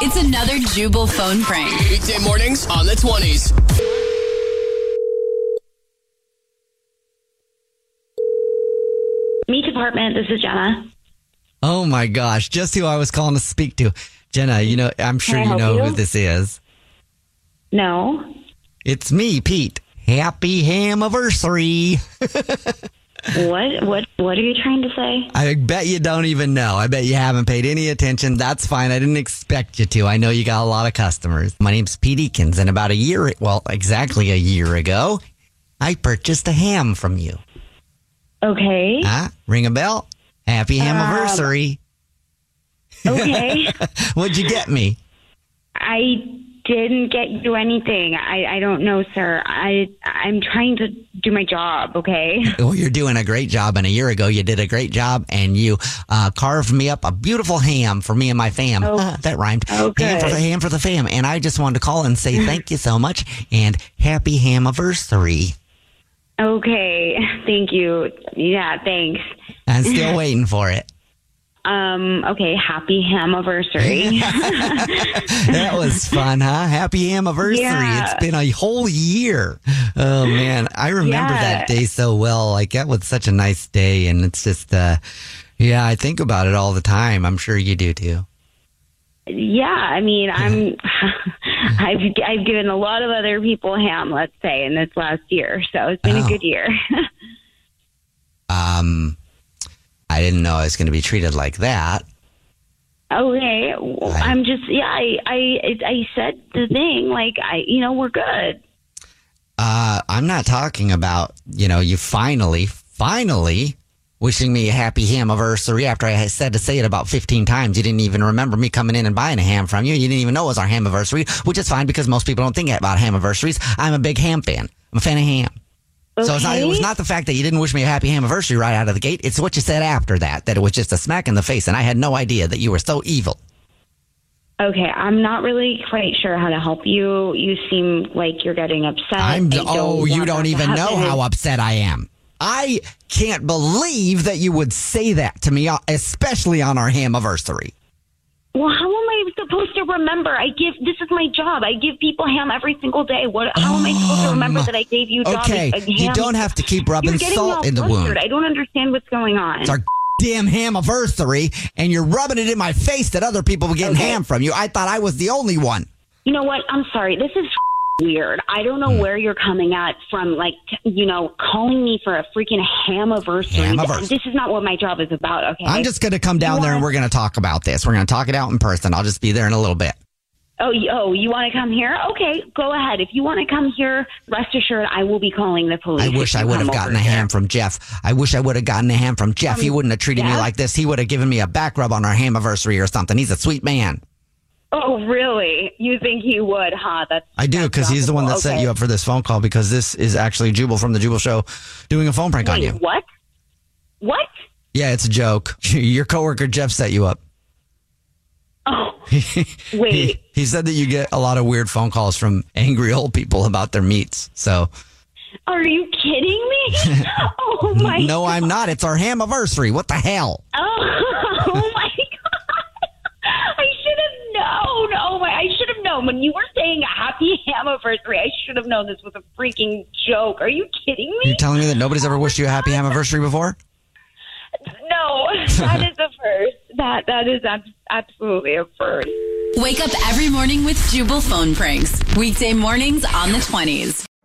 It's another Jubal phone prank. Weekday mornings on the 20s. Meat department, this is Jenna. Oh my gosh, just who I was calling to speak to. Jenna, you know, I'm sure I you help know you? who this is. No. It's me, Pete. Happy Hamiversary. What what what are you trying to say? I bet you don't even know. I bet you haven't paid any attention. That's fine. I didn't expect you to. I know you got a lot of customers. My name's Pete Eakins, and about a year, well, exactly a year ago, I purchased a ham from you. Okay. Huh? Ring a bell? Happy Um, Hamiversary. Okay. What'd you get me? I didn't get you anything. I, I don't know, sir. I I'm trying to do my job, okay? Well, you're doing a great job. And a year ago, you did a great job, and you uh, carved me up a beautiful ham for me and my fam. Ah, that rhymed. Oh, ham for the ham for the fam. And I just wanted to call and say thank you so much and happy hamiversary. Okay. Thank you. Yeah, thanks. I'm still waiting for it. Um, okay, happy hamiversary. That was fun, huh? Happy hamiversary. Yeah. It's been a whole year. Oh man, I remember Yeah. that day so well. Like that was such a nice day and it's just uh yeah, I think about it all the time. I'm sure you do too. yeah, I mean, I'm I've I've given a lot of other people ham, let's say, in this last year. So it's been Oh. a good year. Um I didn't know I was going to be treated like that. Okay, well, I- I'm just yeah. I I I said the thing like I you know we're good. Uh, I'm not talking about, you know, you finally, finally wishing me a happy hamiversary after I said to say it about 15 times. You didn't even remember me coming in and buying a ham from you. You didn't even know it was our hamiversary, which is fine because most people don't think about hamiversaries. I'm a big ham fan. I'm a fan of ham. So it's not, it was not the fact that you didn't wish me a happy anniversary right out of the gate. It's what you said after that, that it was just a smack in the face. And I had no idea that you were so evil. Okay, I'm not really quite sure how to help you. You seem like you're getting upset. I'm, oh, you don't even know how upset I am. I can't believe that you would say that to me, uh, especially on our hamiversary. Well, how am I supposed to remember? I give this is my job. I give people ham every single day. What? How am I supposed to remember that I gave you? Um, Okay, ham? you don't have to keep rubbing You're getting salt all in the flustered. wound. I don't understand what's going on. It's our damn hamiversary, and you're rubbing it in my face that other people were getting Okay. ham from you. I thought I was the only one. You know what? I'm sorry. This is weird. I don't know hmm. where you're coming at from, like, you know, calling me for a freaking hamiversary. Hamiversary. This is not what my job is about, okay? I'm just going to come down You there and we're going to talk about this. We're going to talk it out in person. I'll just be there in a little bit. Oh, you- oh, you want to come here? Okay, go ahead. If you want to come here, rest assured I will be calling the police. I wish I would have gotten a ham from Jeff. I wish I would have gotten a ham from Jeff. he um, wouldn't have treated me like this. He would have given me a back rub on our hamiversary or something. He's a sweet man. Oh, really? You think he would, huh? That's I do because he's the one that set you up for this phone call because this is actually Jubal from the Jubal Show doing a phone prank on you. what? What? Yeah, it's a joke. Your coworker Jeff set you up. Oh, Wait. He, he said that you get a lot of weird phone calls from angry old people about their meats. So, Are you kidding me? oh my no, I'm not. It's our ham anniversary. What the hell? Oh, oh my god! I should have known. Oh my! I should have known when you were saying a happy anniversary. I should have known this was a freaking joke. Are you kidding me? You're telling me that nobody's ever wished you a happy anniversary before? no, that is a first. That that is absolutely a first. Wake up every morning with Jubal phone pranks. Weekday mornings on the 20s.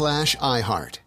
slash iHeart.